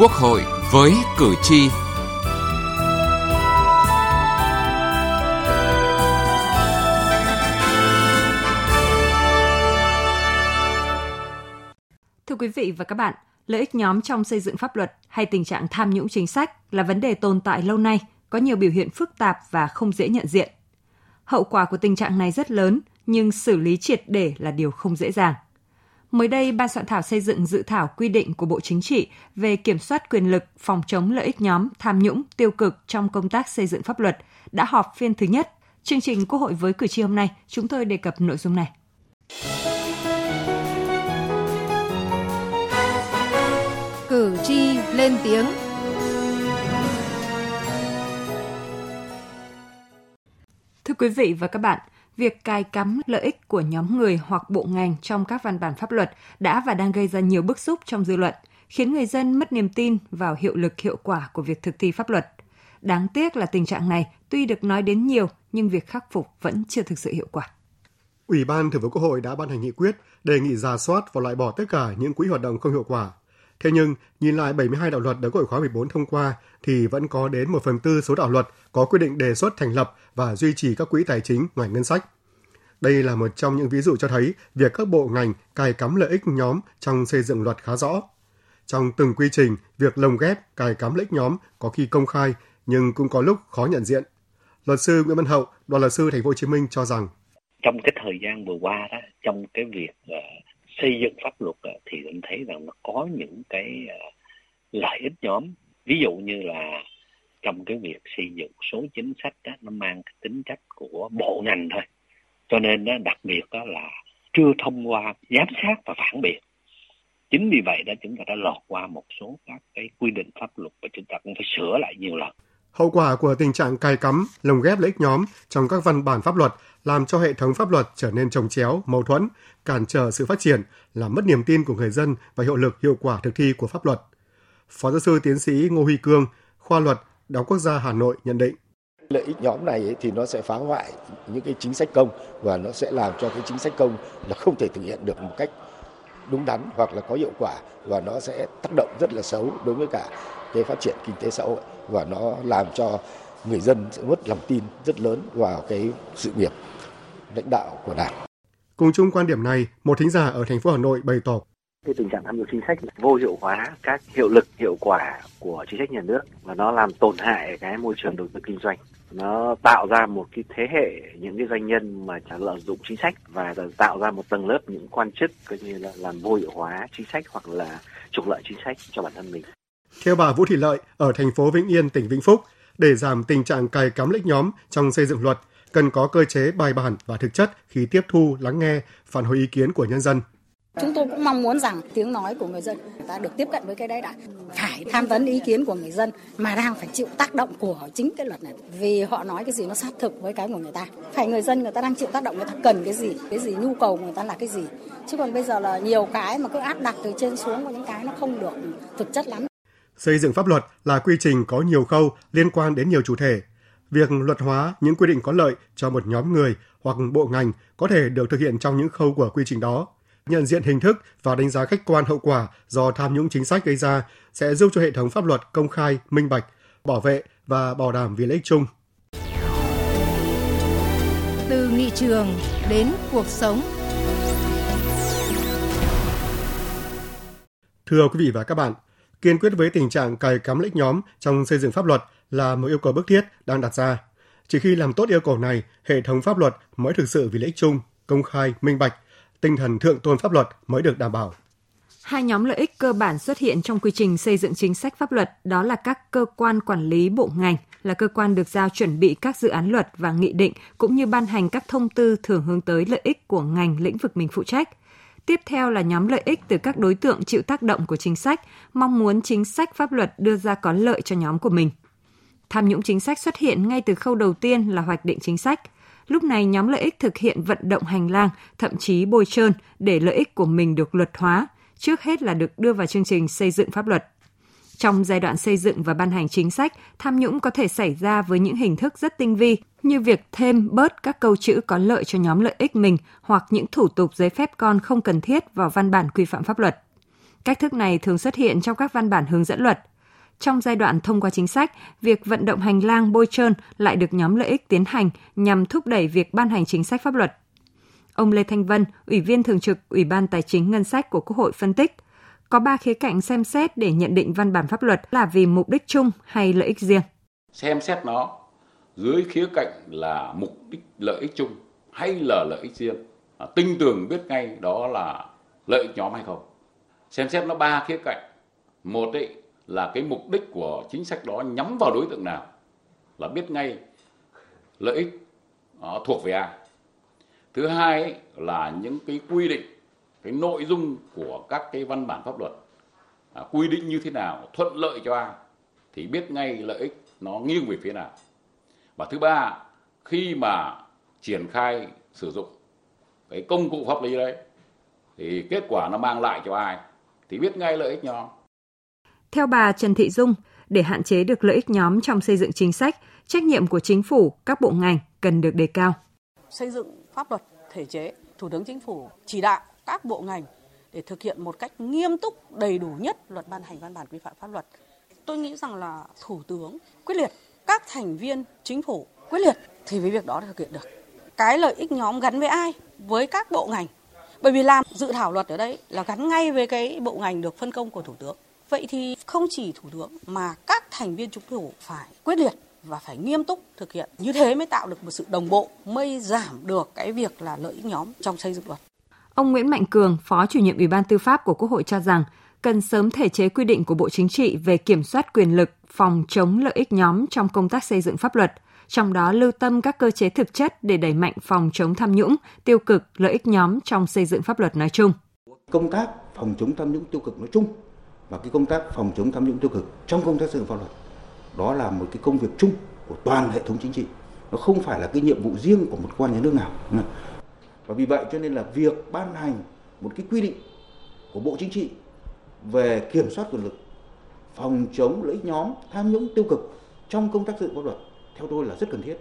Quốc hội với cử tri. Thưa quý vị và các bạn, lợi ích nhóm trong xây dựng pháp luật hay tình trạng tham nhũng chính sách là vấn đề tồn tại lâu nay, có nhiều biểu hiện phức tạp và không dễ nhận diện. Hậu quả của tình trạng này rất lớn, nhưng xử lý triệt để là điều không dễ dàng. Mới đây, Ban soạn thảo xây dựng dự thảo quy định của Bộ Chính trị về kiểm soát quyền lực, phòng chống lợi ích nhóm, tham nhũng, tiêu cực trong công tác xây dựng pháp luật đã họp phiên thứ nhất. Chương trình Quốc hội với cử tri hôm nay, chúng tôi đề cập nội dung này. Cử tri lên tiếng Thưa quý vị và các bạn, việc cài cắm lợi ích của nhóm người hoặc bộ ngành trong các văn bản pháp luật đã và đang gây ra nhiều bức xúc trong dư luận, khiến người dân mất niềm tin vào hiệu lực hiệu quả của việc thực thi pháp luật. Đáng tiếc là tình trạng này tuy được nói đến nhiều nhưng việc khắc phục vẫn chưa thực sự hiệu quả. Ủy ban Thường vụ Quốc hội đã ban hành nghị quyết đề nghị ra soát và loại bỏ tất cả những quỹ hoạt động không hiệu quả. Thế nhưng, nhìn lại 72 đạo luật được Quốc hội khóa 14 thông qua thì vẫn có đến 1 phần tư số đạo luật có quy định đề xuất thành lập và duy trì các quỹ tài chính ngoài ngân sách. Đây là một trong những ví dụ cho thấy việc các bộ ngành cài cắm lợi ích nhóm trong xây dựng luật khá rõ. Trong từng quy trình, việc lồng ghép cài cắm lợi ích nhóm có khi công khai nhưng cũng có lúc khó nhận diện. Luật sư Nguyễn Văn Hậu, đoàn luật sư Thành phố Hồ Chí Minh cho rằng trong cái thời gian vừa qua đó, trong cái việc ờ, xây dựng pháp luật à, thì anh thấy rằng nó có những cái à, lợi ích nhóm. Ví dụ như là trong cái việc xây dựng số chính sách đó, nó mang cái tính chất của bộ ngành thôi. Cho nên đó, đặc biệt đó là chưa thông qua giám sát và phản biện. Chính vì vậy đó chúng ta đã lọt qua một số các cái quy định pháp luật và chúng ta cũng phải sửa lại nhiều lần. Hậu quả của tình trạng cài cắm, lồng ghép lợi ích nhóm trong các văn bản pháp luật làm cho hệ thống pháp luật trở nên trồng chéo, mâu thuẫn, cản trở sự phát triển, làm mất niềm tin của người dân và hiệu lực hiệu quả thực thi của pháp luật. Phó giáo sư tiến sĩ Ngô Huy Cương, khoa luật, Đại Quốc gia Hà Nội nhận định lợi ích nhóm này thì nó sẽ phá hoại những cái chính sách công và nó sẽ làm cho cái chính sách công là không thể thực hiện được một cách đúng đắn hoặc là có hiệu quả và nó sẽ tác động rất là xấu đối với cả cái phát triển kinh tế xã hội và nó làm cho người dân sẽ mất lòng tin rất lớn vào cái sự nghiệp lãnh đạo của đảng. Cùng chung quan điểm này, một thính giả ở thành phố Hà Nội bày tỏ cái tình trạng tham nhũng chính sách vô hiệu hóa các hiệu lực hiệu quả của chính sách nhà nước và nó làm tổn hại cái môi trường đầu tư kinh doanh nó tạo ra một cái thế hệ những cái doanh nhân mà trả lợi dụng chính sách và tạo ra một tầng lớp những quan chức coi như là làm vô hiệu hóa chính sách hoặc là trục lợi chính sách cho bản thân mình. Theo bà Vũ Thị Lợi ở thành phố Vĩnh Yên, tỉnh Vĩnh Phúc, để giảm tình trạng cài cắm lệch nhóm trong xây dựng luật, cần có cơ chế bài bản và thực chất khi tiếp thu, lắng nghe, phản hồi ý kiến của nhân dân. Chúng tôi cũng mong muốn rằng tiếng nói của người dân người ta được tiếp cận với cái đấy đã. Phải tham vấn ý kiến của người dân mà đang phải chịu tác động của chính cái luật này. Vì họ nói cái gì nó sát thực với cái của người ta. Phải người dân người ta đang chịu tác động người ta cần cái gì, cái gì nhu cầu của người ta là cái gì. Chứ còn bây giờ là nhiều cái mà cứ áp đặt từ trên xuống có những cái nó không được thực chất lắm. Xây dựng pháp luật là quy trình có nhiều khâu liên quan đến nhiều chủ thể. Việc luật hóa những quy định có lợi cho một nhóm người hoặc bộ ngành có thể được thực hiện trong những khâu của quy trình đó nhận diện hình thức và đánh giá khách quan hậu quả do tham nhũng chính sách gây ra sẽ giúp cho hệ thống pháp luật công khai, minh bạch, bảo vệ và bảo đảm vì lợi ích chung. Từ nghị trường đến cuộc sống. Thưa quý vị và các bạn, kiên quyết với tình trạng cài cắm lợi ích nhóm trong xây dựng pháp luật là một yêu cầu bức thiết đang đặt ra. Chỉ khi làm tốt yêu cầu này, hệ thống pháp luật mới thực sự vì lợi ích chung, công khai, minh bạch, tinh thần thượng tôn pháp luật mới được đảm bảo. Hai nhóm lợi ích cơ bản xuất hiện trong quy trình xây dựng chính sách pháp luật đó là các cơ quan quản lý bộ ngành, là cơ quan được giao chuẩn bị các dự án luật và nghị định cũng như ban hành các thông tư thường hướng tới lợi ích của ngành lĩnh vực mình phụ trách. Tiếp theo là nhóm lợi ích từ các đối tượng chịu tác động của chính sách, mong muốn chính sách pháp luật đưa ra có lợi cho nhóm của mình. Tham nhũng chính sách xuất hiện ngay từ khâu đầu tiên là hoạch định chính sách – Lúc này nhóm lợi ích thực hiện vận động hành lang, thậm chí bôi trơn để lợi ích của mình được luật hóa, trước hết là được đưa vào chương trình xây dựng pháp luật. Trong giai đoạn xây dựng và ban hành chính sách, tham nhũng có thể xảy ra với những hình thức rất tinh vi như việc thêm bớt các câu chữ có lợi cho nhóm lợi ích mình hoặc những thủ tục giấy phép con không cần thiết vào văn bản quy phạm pháp luật. Cách thức này thường xuất hiện trong các văn bản hướng dẫn luật – trong giai đoạn thông qua chính sách, việc vận động hành lang bôi trơn lại được nhóm lợi ích tiến hành nhằm thúc đẩy việc ban hành chính sách pháp luật. Ông Lê Thanh Vân, Ủy viên Thường trực Ủy ban Tài chính Ngân sách của Quốc hội phân tích, có ba khía cạnh xem xét để nhận định văn bản pháp luật là vì mục đích chung hay lợi ích riêng. Xem xét nó dưới khía cạnh là mục đích lợi ích chung hay là lợi ích riêng. À, tinh tường biết ngay đó là lợi ích nhóm hay không. Xem xét nó ba khía cạnh. Một ấy là cái mục đích của chính sách đó nhắm vào đối tượng nào là biết ngay lợi ích đó thuộc về ai thứ hai ấy, là những cái quy định cái nội dung của các cái văn bản pháp luật à, quy định như thế nào thuận lợi cho ai thì biết ngay lợi ích nó nghiêng về phía nào và thứ ba khi mà triển khai sử dụng cái công cụ pháp lý đấy thì kết quả nó mang lại cho ai thì biết ngay lợi ích nhóm theo bà Trần Thị Dung, để hạn chế được lợi ích nhóm trong xây dựng chính sách, trách nhiệm của chính phủ, các bộ ngành cần được đề cao. Xây dựng pháp luật thể chế, Thủ tướng Chính phủ chỉ đạo các bộ ngành để thực hiện một cách nghiêm túc, đầy đủ nhất luật ban hành văn bản quy phạm pháp luật. Tôi nghĩ rằng là Thủ tướng quyết liệt, các thành viên chính phủ quyết liệt thì với việc đó thực hiện được. Cái lợi ích nhóm gắn với ai? Với các bộ ngành. Bởi vì làm dự thảo luật ở đây là gắn ngay với cái bộ ngành được phân công của Thủ tướng. Vậy thì không chỉ Thủ tướng mà các thành viên chính phủ phải quyết liệt và phải nghiêm túc thực hiện. Như thế mới tạo được một sự đồng bộ, mới giảm được cái việc là lợi ích nhóm trong xây dựng luật. Ông Nguyễn Mạnh Cường, Phó chủ nhiệm Ủy ban Tư pháp của Quốc hội cho rằng cần sớm thể chế quy định của Bộ Chính trị về kiểm soát quyền lực, phòng chống lợi ích nhóm trong công tác xây dựng pháp luật, trong đó lưu tâm các cơ chế thực chất để đẩy mạnh phòng chống tham nhũng, tiêu cực, lợi ích nhóm trong xây dựng pháp luật nói chung. Công tác phòng chống tham nhũng tiêu cực nói chung và cái công tác phòng chống tham nhũng tiêu cực trong công tác xây dựng pháp luật đó là một cái công việc chung của toàn hệ thống chính trị nó không phải là cái nhiệm vụ riêng của một quan nhà nước nào và vì vậy cho nên là việc ban hành một cái quy định của bộ chính trị về kiểm soát quyền lực, phòng chống lợi ích nhóm tham nhũng tiêu cực trong công tác xây dựng pháp luật theo tôi là rất cần thiết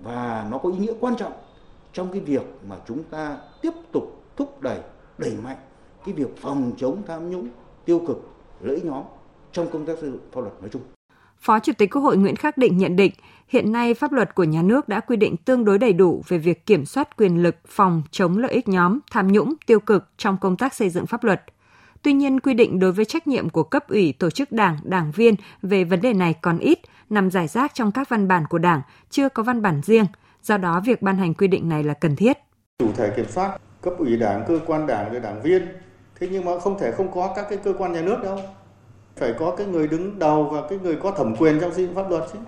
và nó có ý nghĩa quan trọng trong cái việc mà chúng ta tiếp tục thúc đẩy đẩy mạnh cái việc phòng chống tham nhũng tiêu cực lợi ích nhóm trong công tác xây dựng pháp luật nói chung. Phó Chủ tịch Quốc hội Nguyễn Khắc Định nhận định, hiện nay pháp luật của nhà nước đã quy định tương đối đầy đủ về việc kiểm soát quyền lực phòng chống lợi ích nhóm, tham nhũng, tiêu cực trong công tác xây dựng pháp luật. Tuy nhiên, quy định đối với trách nhiệm của cấp ủy tổ chức đảng, đảng viên về vấn đề này còn ít, nằm giải rác trong các văn bản của đảng, chưa có văn bản riêng. Do đó, việc ban hành quy định này là cần thiết. Chủ thể kiểm soát cấp ủy đảng, cơ quan đảng đảng viên thế nhưng mà không thể không có các cái cơ quan nhà nước đâu phải có cái người đứng đầu và cái người có thẩm quyền trong xây dựng pháp luật chứ.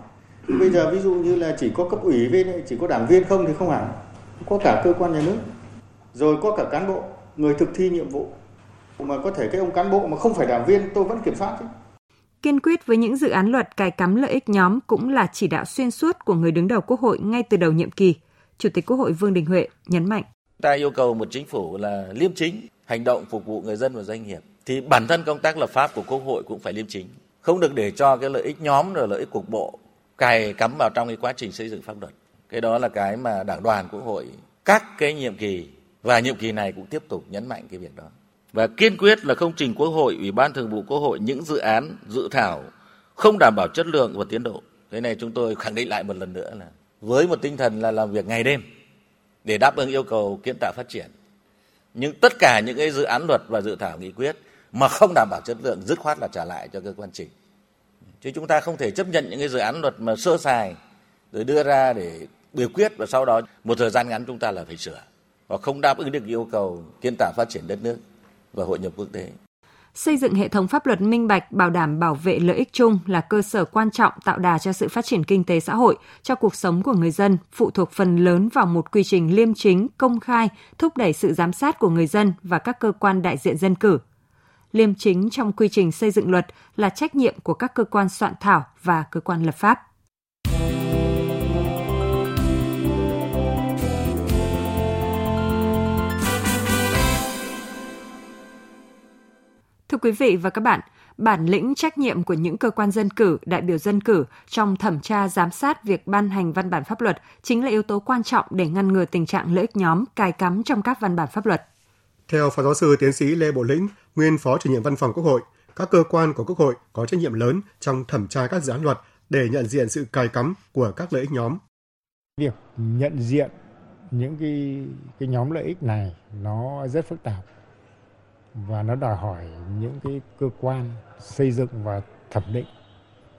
Bây giờ ví dụ như là chỉ có cấp ủy viên chỉ có đảng viên không thì không hẳn. Có cả cơ quan nhà nước. Rồi có cả cán bộ người thực thi nhiệm vụ. Mà có thể cái ông cán bộ mà không phải đảng viên tôi vẫn kiểm soát chứ. Kiên quyết với những dự án luật cài cắm lợi ích nhóm cũng là chỉ đạo xuyên suốt của người đứng đầu Quốc hội ngay từ đầu nhiệm kỳ. Chủ tịch Quốc hội Vương Đình Huệ nhấn mạnh. Ta yêu cầu một chính phủ là liêm chính, hành động phục vụ người dân và doanh nghiệp thì bản thân công tác lập pháp của quốc hội cũng phải liêm chính. Không được để cho cái lợi ích nhóm rồi lợi ích cục bộ cài cắm vào trong cái quá trình xây dựng pháp luật. Cái đó là cái mà đảng đoàn quốc hội các cái nhiệm kỳ và nhiệm kỳ này cũng tiếp tục nhấn mạnh cái việc đó. Và kiên quyết là không trình quốc hội, ủy ban thường vụ quốc hội những dự án, dự thảo không đảm bảo chất lượng và tiến độ. Cái này chúng tôi khẳng định lại một lần nữa là với một tinh thần là làm việc ngày đêm để đáp ứng yêu cầu kiến tạo phát triển, nhưng tất cả những cái dự án luật và dự thảo nghị quyết mà không đảm bảo chất lượng, dứt khoát là trả lại cho cơ quan chỉnh chứ chúng ta không thể chấp nhận những cái dự án luật mà sơ sài rồi đưa ra để biểu quyết và sau đó một thời gian ngắn chúng ta là phải sửa và không đáp ứng được yêu cầu kiến tạo phát triển đất nước và hội nhập quốc tế. Xây dựng hệ thống pháp luật minh bạch, bảo đảm bảo vệ lợi ích chung là cơ sở quan trọng tạo đà cho sự phát triển kinh tế xã hội, cho cuộc sống của người dân phụ thuộc phần lớn vào một quy trình liêm chính, công khai, thúc đẩy sự giám sát của người dân và các cơ quan đại diện dân cử liêm chính trong quy trình xây dựng luật là trách nhiệm của các cơ quan soạn thảo và cơ quan lập pháp Thưa quý vị và các bạn, bản lĩnh trách nhiệm của những cơ quan dân cử, đại biểu dân cử trong thẩm tra giám sát việc ban hành văn bản pháp luật chính là yếu tố quan trọng để ngăn ngừa tình trạng lợi ích nhóm cài cắm trong các văn bản pháp luật. Theo Phó giáo sư tiến sĩ Lê Bộ Lĩnh, nguyên Phó chủ nhiệm Văn phòng Quốc hội, các cơ quan của Quốc hội có trách nhiệm lớn trong thẩm tra các dự án luật để nhận diện sự cài cắm của các lợi ích nhóm. Việc nhận diện những cái cái nhóm lợi ích này nó rất phức tạp và nó đòi hỏi những cái cơ quan xây dựng và thẩm định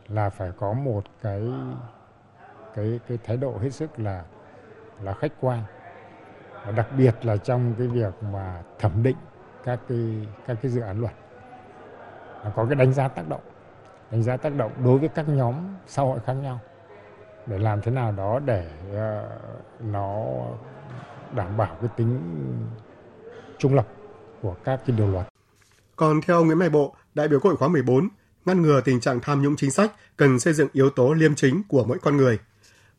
là phải có một cái cái cái thái độ hết sức là là khách quan và đặc biệt là trong cái việc mà thẩm định các cái các cái dự án luật có cái đánh giá tác động đánh giá tác động đối với các nhóm xã hội khác nhau để làm thế nào đó để uh, nó đảm bảo cái tính trung lập của các cái điều luật. Còn theo Nguyễn Mai Bộ, đại biểu Quốc hội khóa 14, ngăn ngừa tình trạng tham nhũng chính sách cần xây dựng yếu tố liêm chính của mỗi con người.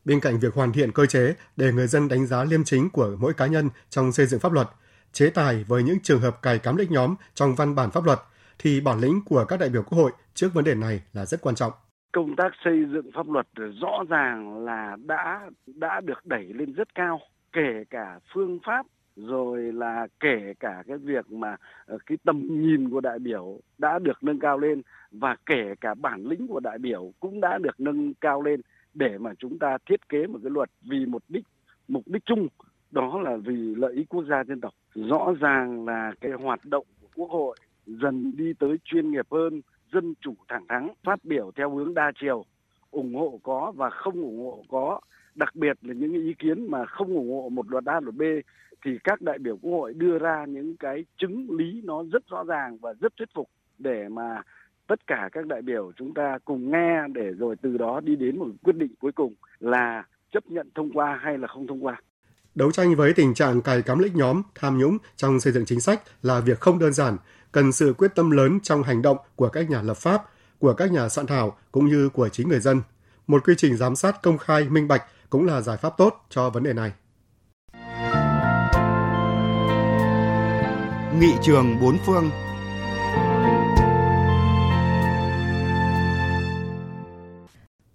Bên cạnh việc hoàn thiện cơ chế để người dân đánh giá liêm chính của mỗi cá nhân trong xây dựng pháp luật, chế tài với những trường hợp cài cắm đích nhóm trong văn bản pháp luật, thì bản lĩnh của các đại biểu Quốc hội trước vấn đề này là rất quan trọng. Công tác xây dựng pháp luật rõ ràng là đã đã được đẩy lên rất cao kể cả phương pháp rồi là kể cả cái việc mà ờ, cái tầm nhìn của đại biểu đã được nâng cao lên và kể cả bản lĩnh của đại biểu cũng đã được nâng cao lên để mà chúng ta thiết kế một cái luật vì một đích, mục đích chung, đó là vì lợi ích quốc gia dân tộc. Rõ ràng là cái hoạt động của quốc hội dần đi tới chuyên nghiệp hơn, dân chủ thẳng thắn, phát biểu theo hướng đa chiều, ủng hộ có và không ủng hộ có. Đặc biệt là những ý kiến mà không ủng hộ một luật A, luật B thì các đại biểu quốc hội đưa ra những cái chứng lý nó rất rõ ràng và rất thuyết phục để mà tất cả các đại biểu chúng ta cùng nghe để rồi từ đó đi đến một quyết định cuối cùng là chấp nhận thông qua hay là không thông qua. Đấu tranh với tình trạng cài cắm lích nhóm, tham nhũng trong xây dựng chính sách là việc không đơn giản, cần sự quyết tâm lớn trong hành động của các nhà lập pháp, của các nhà soạn thảo cũng như của chính người dân. Một quy trình giám sát công khai, minh bạch cũng là giải pháp tốt cho vấn đề này. Nghị trường bốn phương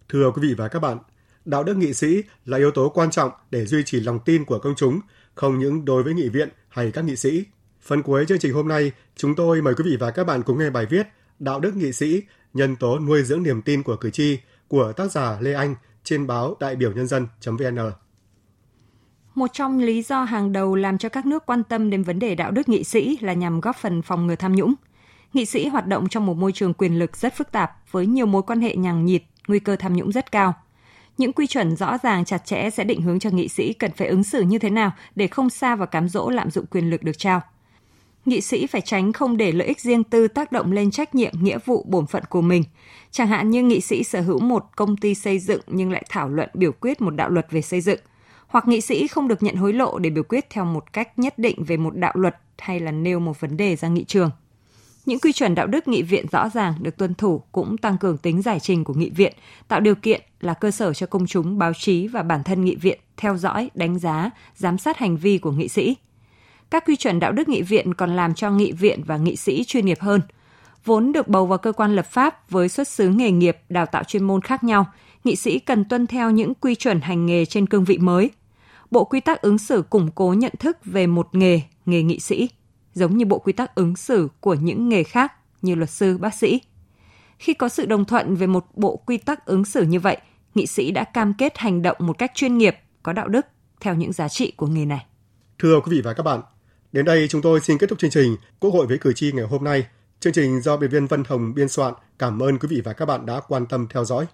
Thưa quý vị và các bạn, đạo đức nghị sĩ là yếu tố quan trọng để duy trì lòng tin của công chúng, không những đối với nghị viện hay các nghị sĩ. Phần cuối chương trình hôm nay, chúng tôi mời quý vị và các bạn cùng nghe bài viết Đạo đức nghị sĩ, nhân tố nuôi dưỡng niềm tin của cử tri của tác giả Lê Anh trên báo đại biểu nhân dân.vn. Một trong lý do hàng đầu làm cho các nước quan tâm đến vấn đề đạo đức nghị sĩ là nhằm góp phần phòng ngừa tham nhũng. Nghị sĩ hoạt động trong một môi trường quyền lực rất phức tạp với nhiều mối quan hệ nhằng nhịt, nguy cơ tham nhũng rất cao. Những quy chuẩn rõ ràng chặt chẽ sẽ định hướng cho nghị sĩ cần phải ứng xử như thế nào để không xa vào cám dỗ lạm dụng quyền lực được trao nghị sĩ phải tránh không để lợi ích riêng tư tác động lên trách nhiệm nghĩa vụ bổn phận của mình. Chẳng hạn như nghị sĩ sở hữu một công ty xây dựng nhưng lại thảo luận biểu quyết một đạo luật về xây dựng, hoặc nghị sĩ không được nhận hối lộ để biểu quyết theo một cách nhất định về một đạo luật hay là nêu một vấn đề ra nghị trường. Những quy chuẩn đạo đức nghị viện rõ ràng được tuân thủ cũng tăng cường tính giải trình của nghị viện, tạo điều kiện là cơ sở cho công chúng, báo chí và bản thân nghị viện theo dõi, đánh giá, giám sát hành vi của nghị sĩ. Các quy chuẩn đạo đức nghị viện còn làm cho nghị viện và nghị sĩ chuyên nghiệp hơn. Vốn được bầu vào cơ quan lập pháp với xuất xứ nghề nghiệp, đào tạo chuyên môn khác nhau, nghị sĩ cần tuân theo những quy chuẩn hành nghề trên cương vị mới. Bộ quy tắc ứng xử củng cố nhận thức về một nghề, nghề nghị sĩ, giống như bộ quy tắc ứng xử của những nghề khác như luật sư, bác sĩ. Khi có sự đồng thuận về một bộ quy tắc ứng xử như vậy, nghị sĩ đã cam kết hành động một cách chuyên nghiệp, có đạo đức theo những giá trị của nghề này. Thưa quý vị và các bạn, Đến đây chúng tôi xin kết thúc chương trình Quốc hội với cử tri ngày hôm nay. Chương trình do biên viên Vân Hồng biên soạn. Cảm ơn quý vị và các bạn đã quan tâm theo dõi.